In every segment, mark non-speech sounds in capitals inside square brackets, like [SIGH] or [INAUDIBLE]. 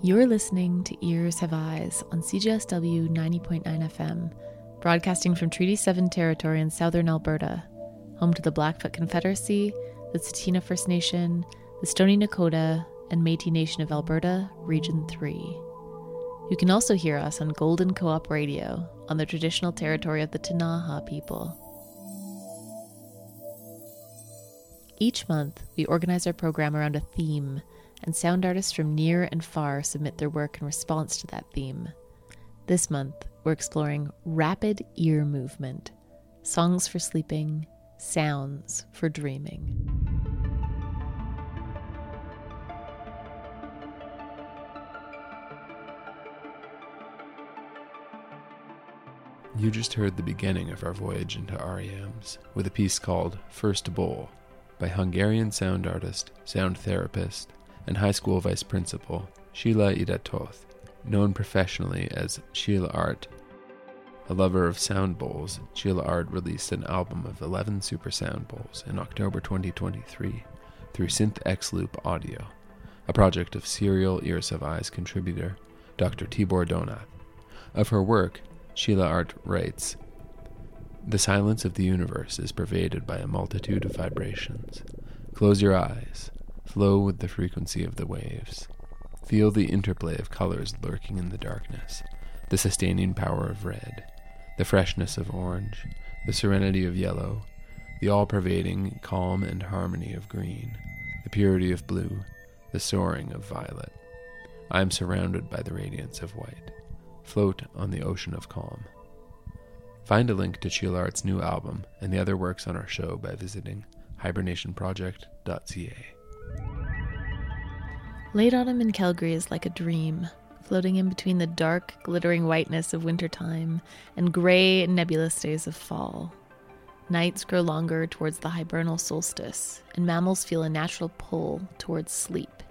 You're listening to Ears Have Eyes on CJSW 90.9 FM, broadcasting from Treaty 7 territory in southern Alberta, home to the Blackfoot Confederacy, the Tsuut'ina First Nation, the Stony Nakoda, and Metis Nation of Alberta, Region 3. You can also hear us on Golden Co op Radio on the traditional territory of the Ktunaxa people. Each month, we organize our program around a theme and sound artists from near and far submit their work in response to that theme. This month, we're exploring rapid ear movement, songs for sleeping, sounds for dreaming. You just heard the beginning of our voyage into REMs with a piece called First Bowl by Hungarian sound artist, sound therapist, and high school vice principal Sheila Idatoth, known professionally as ChillArt. A lover of sound bowls, ChillArt released an album of 11 super sound bowls in October 2023 through Synth X Loop Audio, a project of serial Ears Have Eyes contributor Dr. Tibor Donath. Of her work, ChillArt writes The silence of the universe is pervaded by a multitude of vibrations. Close your eyes Flow with the frequency of the waves. Feel the interplay of colors lurking in the darkness, the sustaining power of red, the freshness of orange, the serenity of yellow, the all pervading calm and harmony of green, the purity of blue, the soaring of violet. I am surrounded by the radiance of white. Float on the ocean of calm. Find a link to ChillArt's new album and the other works on our show by visiting hibernationproject.ca. Late autumn in Calgary is like a dream, floating in between the dark, glittering whiteness of wintertime and gray, nebulous days of fall. Nights grow longer towards the hibernal solstice, and mammals feel a natural pull towards sleep.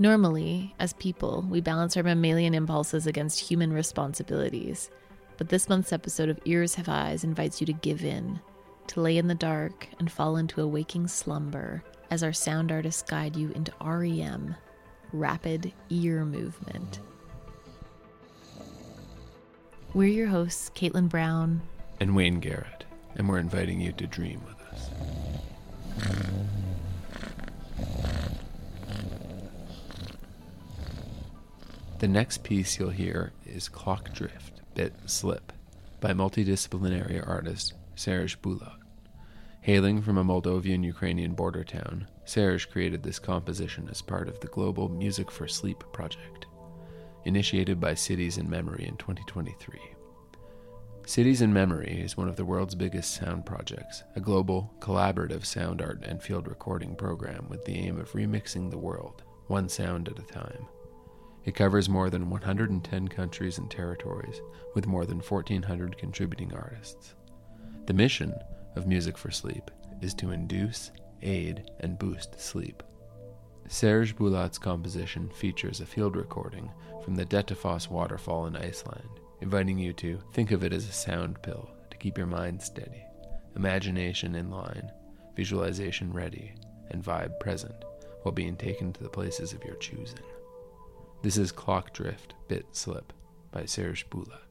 Normally, as people, we balance our mammalian impulses against human responsibilities, but this month's episode of Ears Have Eyes invites you to give in, to lay in the dark and fall into a waking slumber as our sound artists guide you into REM, rapid ear movement. We're your hosts, Caitlind Brown and Wayne Garrett, and we're inviting you to dream with us. The next piece you'll hear is Clock Drift, Bit Slip by multidisciplinary artist Serge Bulat. Hailing from a Moldovan Ukrainian border town, Serge created this composition as part of the global Music for Sleep project, initiated by Cities in Memory in 2023. Cities in Memory is one of the world's biggest sound projects, a global, collaborative sound art and field recording program with the aim of remixing the world, one sound at a time. It covers more than 110 countries and territories, with more than 1,400 contributing artists. The mission of Music for Sleep is to induce, aid, and boost sleep. Serge Bulat's composition features a field recording from the Dettifoss waterfall in Iceland, inviting you to think of it as a sound pill to keep your mind steady, imagination in line, visualization ready, and vibe present while being taken to the places of your choosing. This is Clock Drift Bit Slip by Serge Bulat.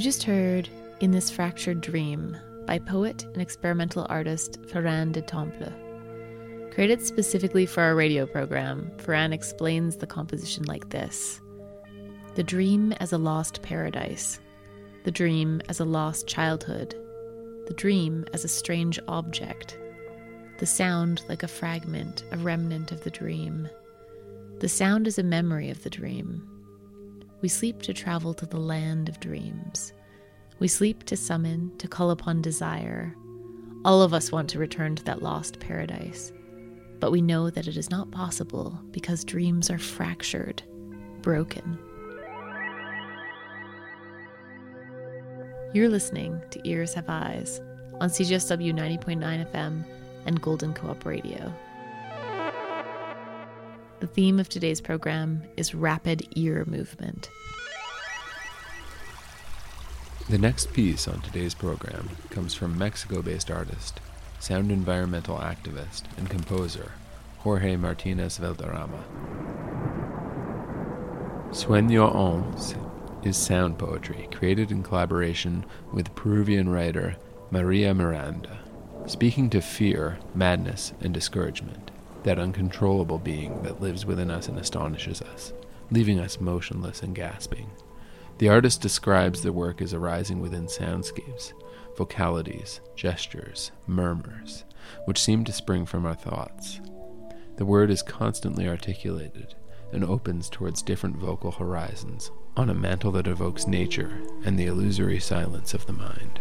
You just heard In This Fractured Dream by poet and experimental artist Ferran Destemple. Created specifically for our radio program, Ferran explains the composition like this The dream as a lost paradise, the dream as a lost childhood, the dream as a strange object, the sound like a fragment, a remnant of the dream. The sound is a memory of the dream. We sleep to travel to the land of dreams. We sleep to summon, to call upon desire. All of us want to return to that lost paradise. But we know that it is not possible because dreams are fractured, broken. You're listening to Ears Have Eyes on CJSW 90.9 FM and Golden Co op Radio. The theme of today's program is rapid ear movement. The next piece on today's program comes from Mexico based artist, sound environmental activist, and composer Jorge Martinez Valderrama. Sueño Ons is sound poetry created in collaboration with Peruvian writer Maria Miranda, speaking to fear, madness, and discouragement, that uncontrollable being that lives within us and astonishes us, leaving us motionless and gasping. The artist describes the work as arising within soundscapes, vocalities, gestures, murmurs, which seem to spring from our thoughts. The word is constantly articulated and opens towards different vocal horizons on a mantle that evokes nature and the illusory silence of the mind.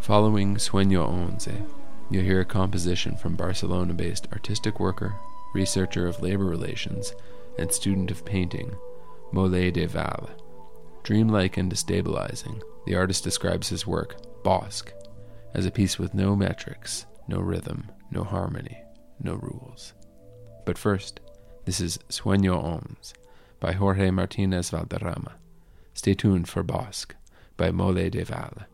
Following Sueño Onze, you'll hear a composition from Barcelona based artistic worker, researcher of labor relations, and student of painting Mollet del Vallés. Dreamlike and destabilizing, the artist describes his work, Bosque, as a piece with no metrics, no rhythm, no harmony, no rules. But first, this is Sueño Ons by Jorge Martinez Valderrama. Stay tuned for Bosque by Mollet del Vallés.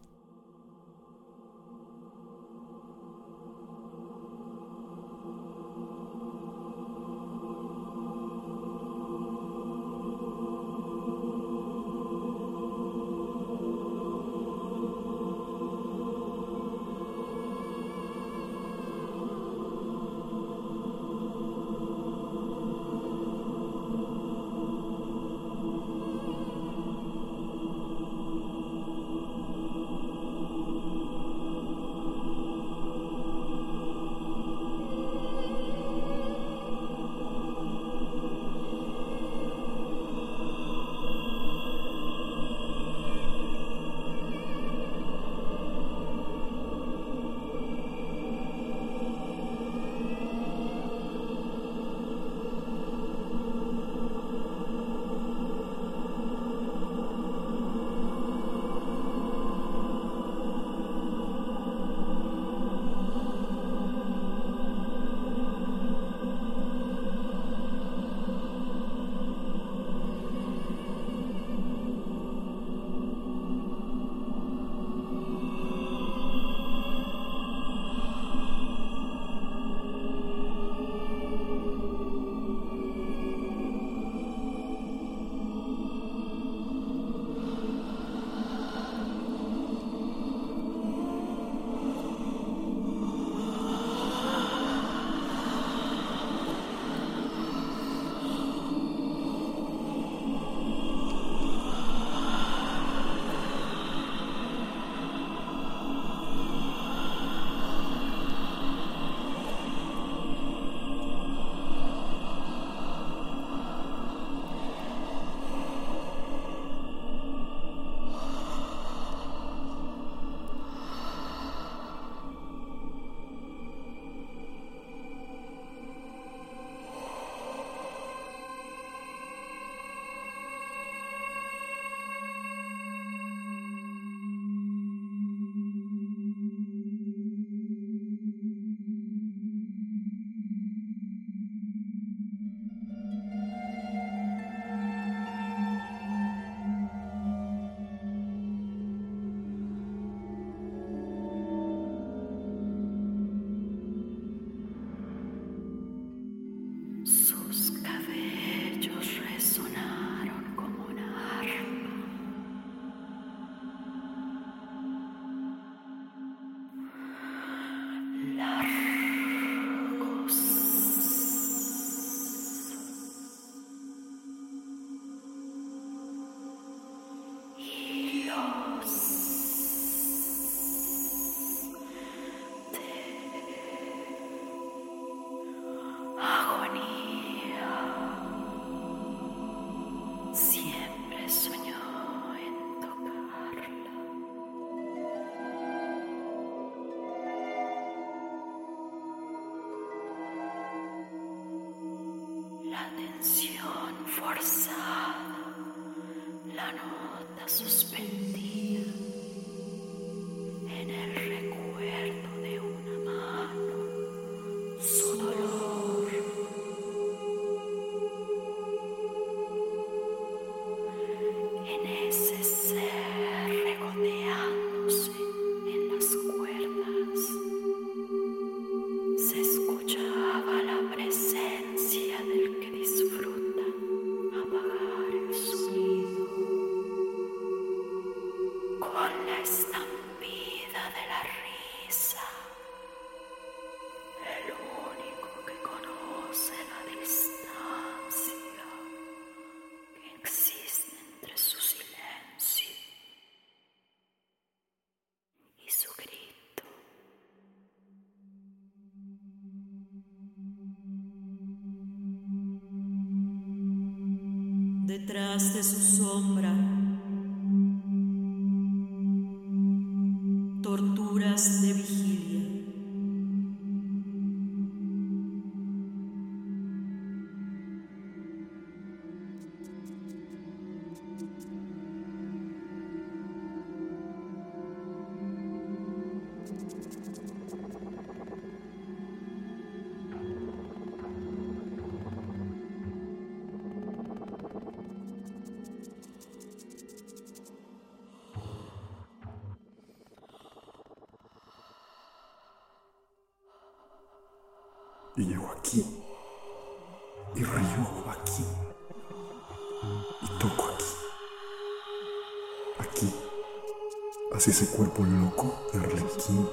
Cuerpo loco de arlequín.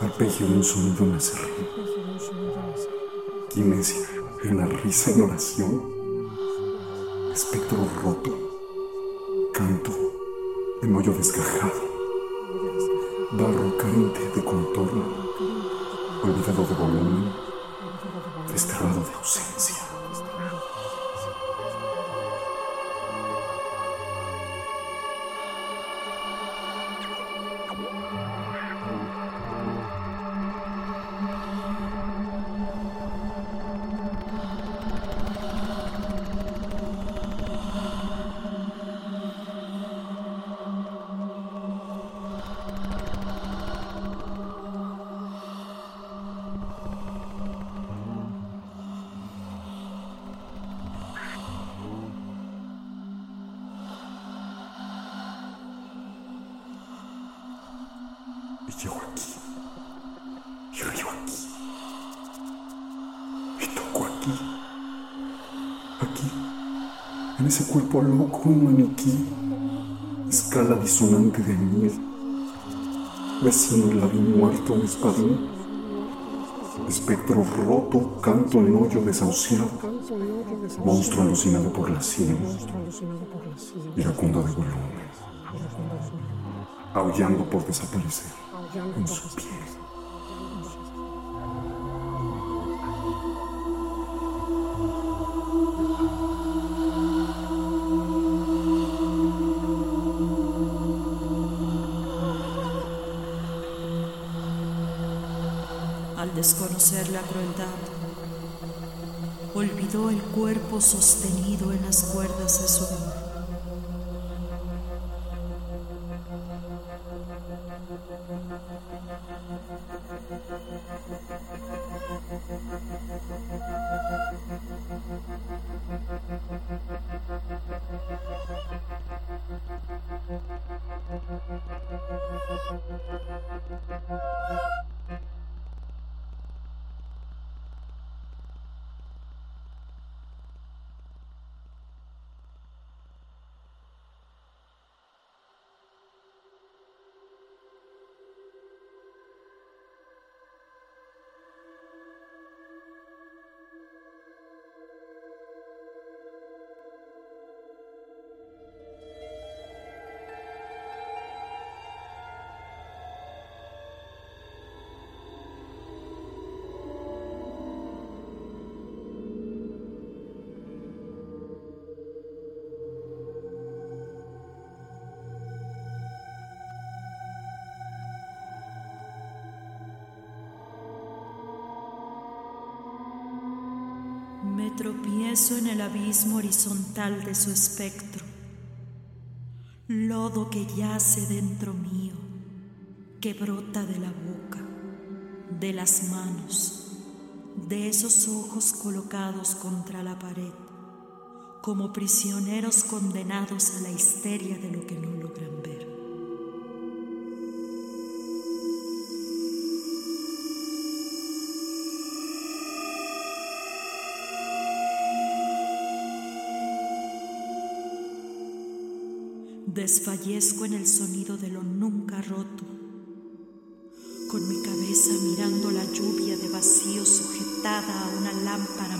Arpegio de un sonido reír. Kinesia en la risa en oración. Espectro roto. Canto en hoyo desgajado. Barro carente de contorno olvidado de volumen, desterrado de ausencia. Loco, un maniquí. Escala disonante de miel. Vecino labio muerto de espadín. Espectro roto, canto en hoyo desahuciado. Monstruo alucinado por la sien. Iracundo de volumen. Aullando por desaparecer en su piel. Sostenido en las cuerdas de su amor. Tropiezo en el abismo horizontal de su espectro, lodo que yace dentro mío, que brota de la boca, de las manos, de esos ojos colocados contra la pared, como prisioneros condenados a la histeria de lo que no logran ver. Desfallezco en el sonido de lo nunca roto, con mi cabeza mirando la lluvia de vacío sujetada a una lámpara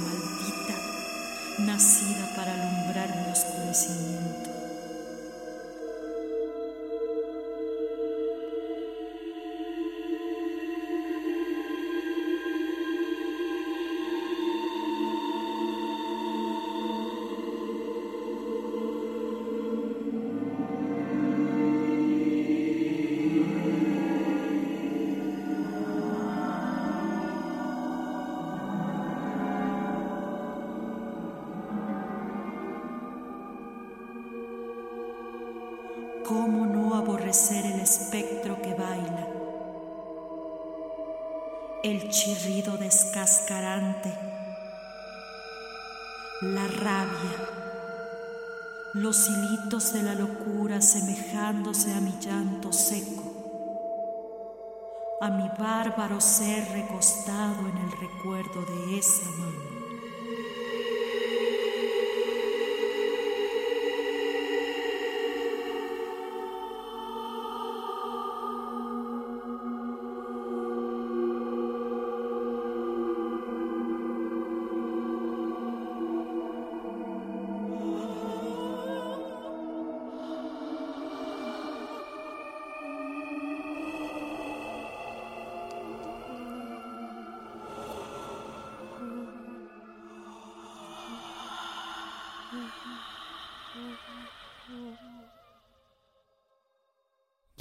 la rabia, los hilitos de la locura semejándose a mi llanto seco, a mi bárbaro ser recostado en el recuerdo de esa mano.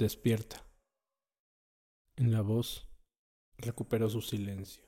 Despierta. En la voz recuperó su silencio.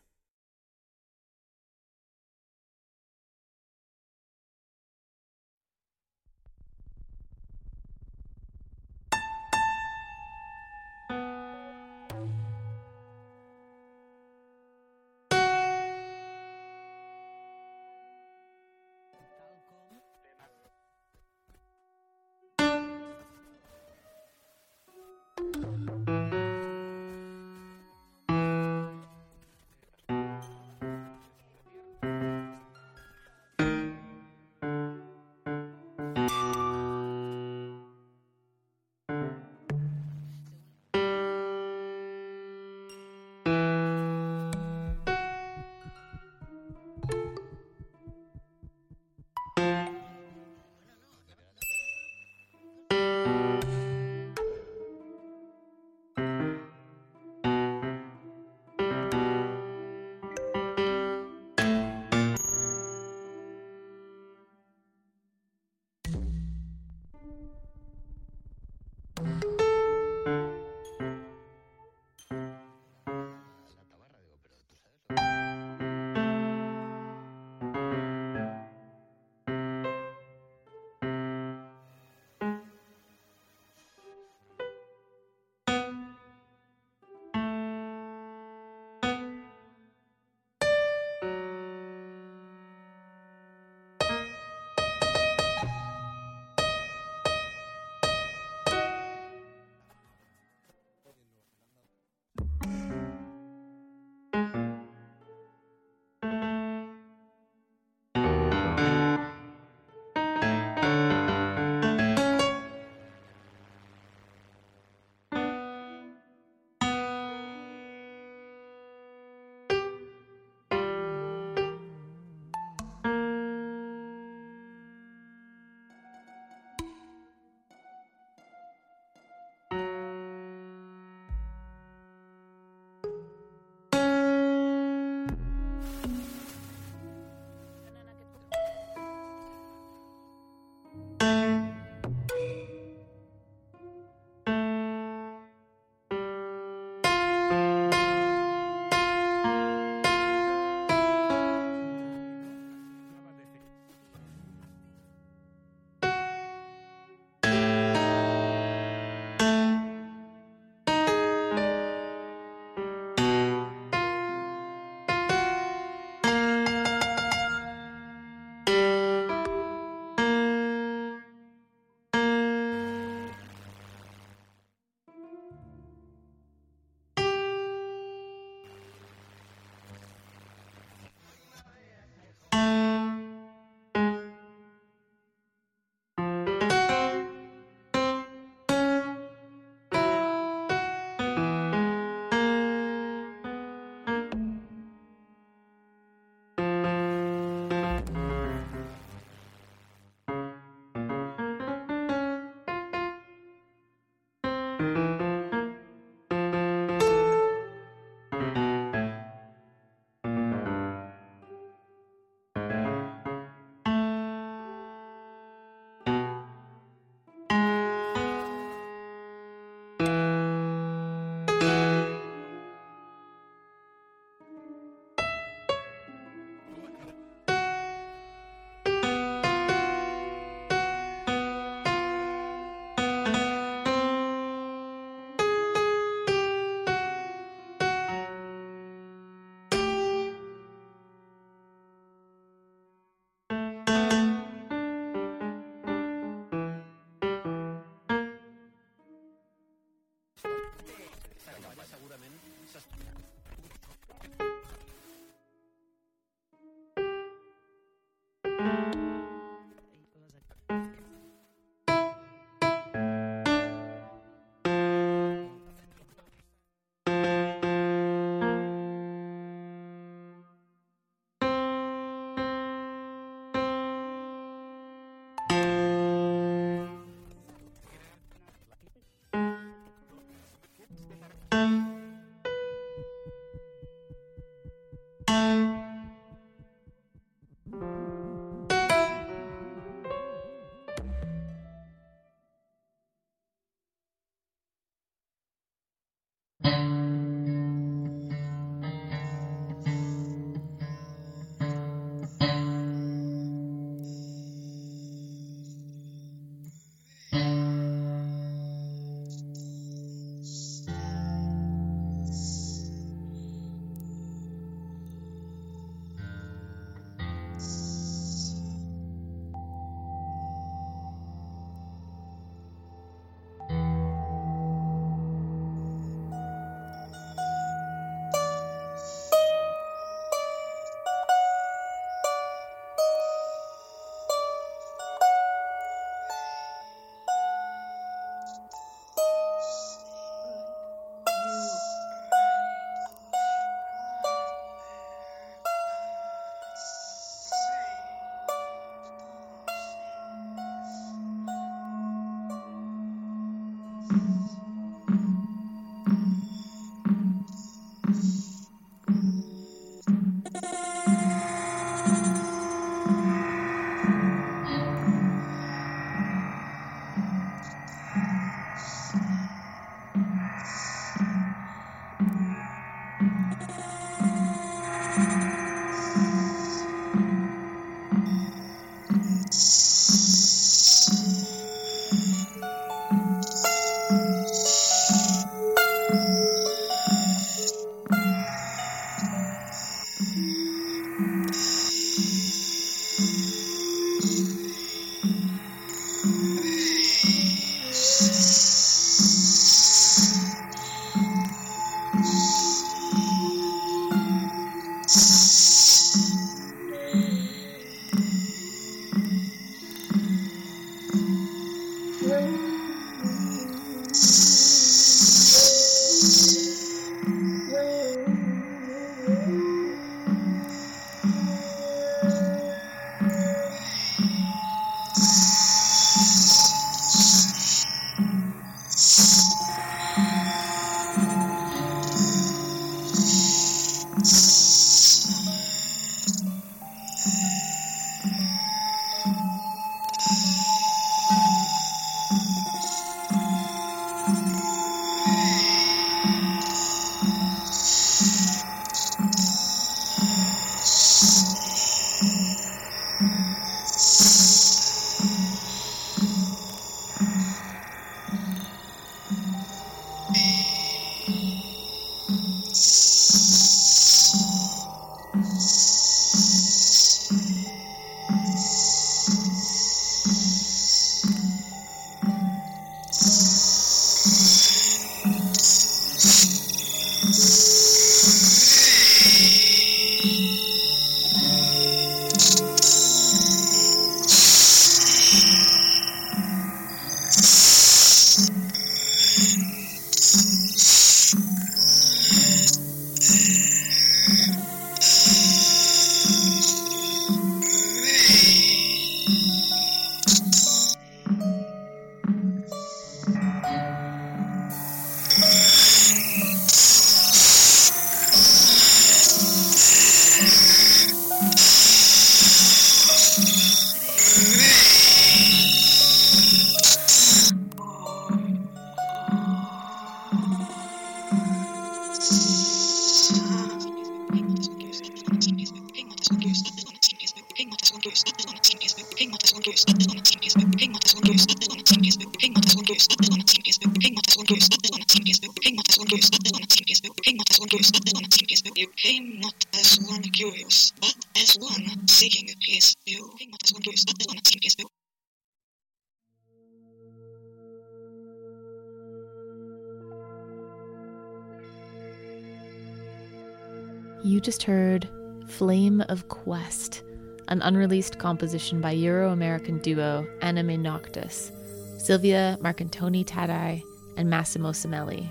An unreleased composition by Euro American duo Animae Noctis, Silvia Marcantoni Tadai, and Massimo Simelli.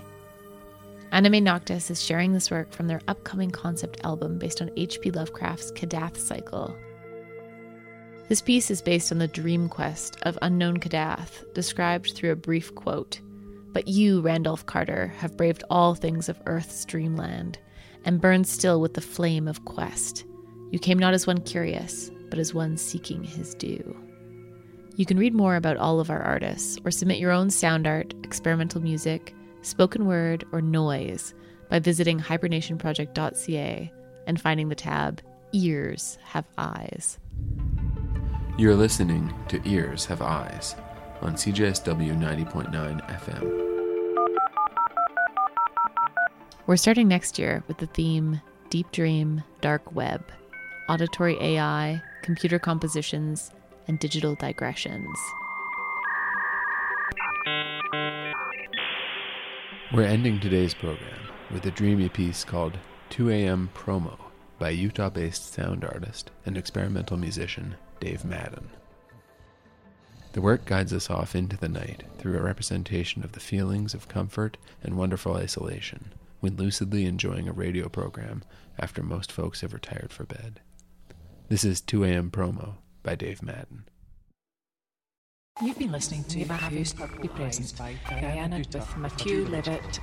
Animae Noctis is sharing this work from their upcoming concept album based on H.P. Lovecraft's Kadath cycle. This piece is based on the dream quest of unknown Kadath, described through a brief quote. But you, Randolph Carter, have braved all things of Earth's dreamland, and burned still with the flame of quest. You came not as one curious, but as one seeking his due. You can read more about all of our artists, or submit your own sound art, experimental music, spoken word, or noise by visiting hibernationproject.ca and finding the tab Ears Have Eyes. You're listening to Ears Have Eyes on CJSW 90.9 FM. We're starting next year with the theme Deep Dream, Dark Web, Auditory AI, Computer Compositions, and Digital Digressions. We're ending today's program with a dreamy piece called 2 a.m. Promo by Utah based sound artist and experimental musician Dave Madden. The work guides us off into the night through a representation of the feelings of comfort and wonderful isolation when lucidly enjoying a radio program after most folks have retired for bed. This is 2 a.m. Promo by Dave Madden. You've been listening to The Who's Be Present by Diana with Matthew Levitt.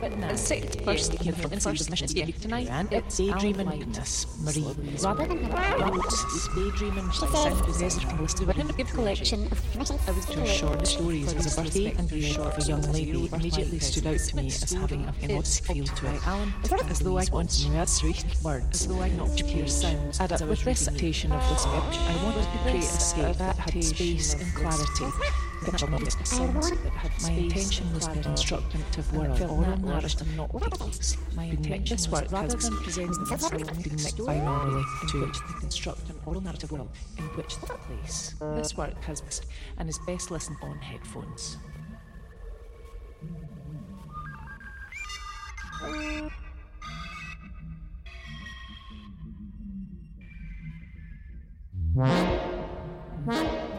But now, sixth first the influence mission speak tonight, and it's Daydreaming Witness, Marie. Rhodes, Daydreaming sound possessor from listed with a collection of I was two short stories as a birthday and viewing of a young lady immediately stood out to me as having a melodic feel to it. As though I once knew its words, as though I not to hear sounds. And with this citation of this book, I wanted to create a scape that had space and clarity my intention was to construct an world, all not. My intention work rather than presenting the story to which construct an oral narrative world in which the place. This work has and is best listened on headphones. Mm-hmm.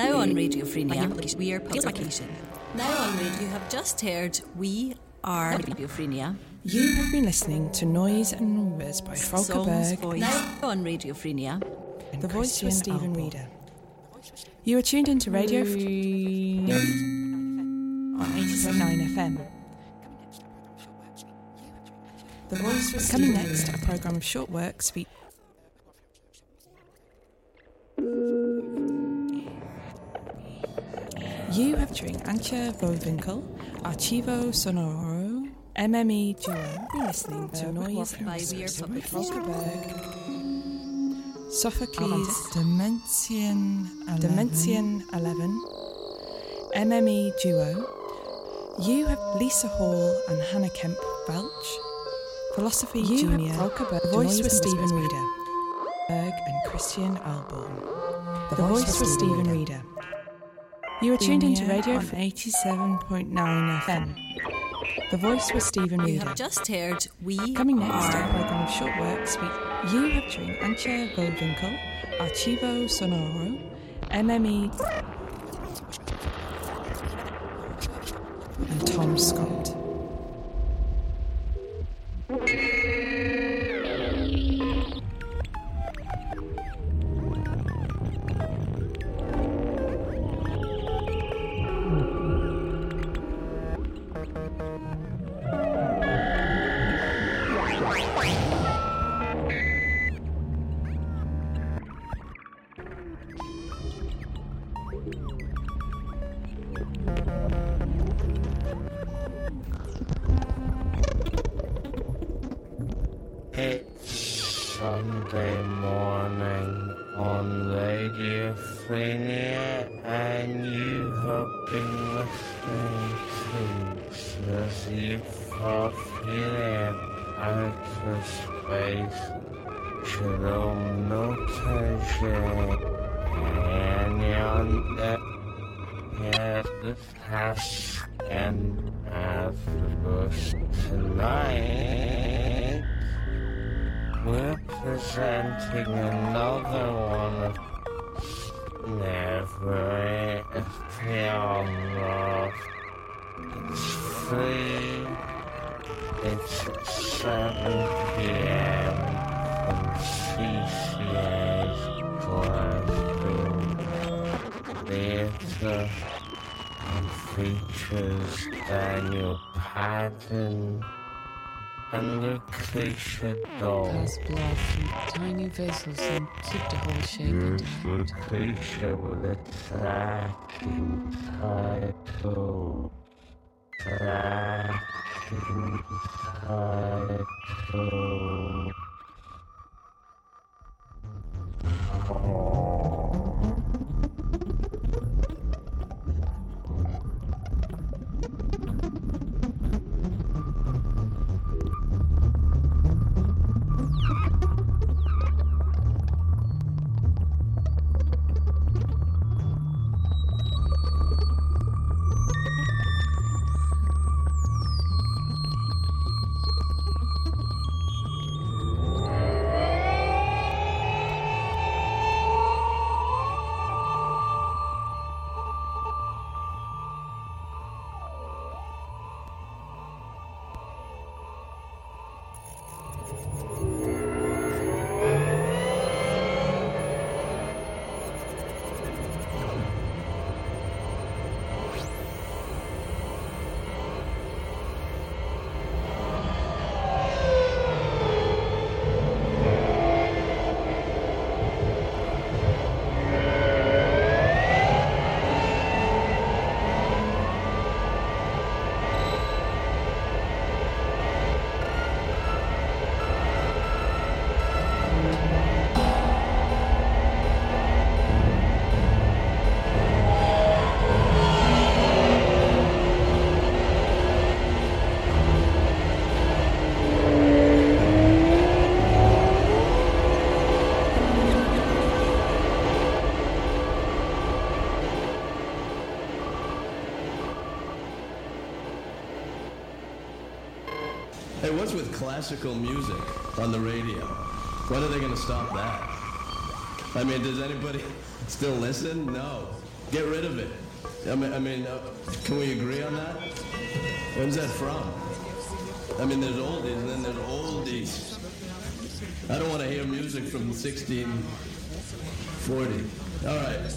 Now on Radiophrenia, we are publication. Now on radio, you have just heard We Are Radiophrenia. You have been listening to Noise and Numbers by Volker Berg. Now on Radiophrenia. the voice was Stephen Reeder. You are tuned into Radio Free on 87.9 FM. The voice was coming next, a program of short works. Fe- you have during Antje Vowinckel, Archivo Sonoro, MME Duo, been listening to Noise by We Are Numbers by Publication. Volker Berg. Sophocles, Dimension 11. Dimension 11, MME Duo. You have Lisa Hall and Hannah Kemp Welch. Philosophy You Junior. Volker The voice was Stephen. Reeder. Berg and Christian Alborn. The, voice voice was Stephen Reeder. You are tuned into Radio on 87.9 FM. The voice was Stephen You Reeder. have just heard We Coming next, a Are program of short works. We, you have during Antje Vowinckel, Archivo Sonoro, MME, and Tom Scott. Presenting another one Never Piano. It's. It's 7 p.m. CCA's Theatre and features Daniel Patton and Lucretia Dole. There's blood from tiny vessels and keep the whole shape intact. Lucretia with a tracking title. Tracking title. Hey, what's with classical music on the radio? When are they going to stop that? I mean, does anybody [LAUGHS] still listen? No. Get rid of it. I mean, I mean, uh, can we agree on that? When's that from? I mean, there's oldies and then there's oldies. I don't want to hear music from 1640. All right.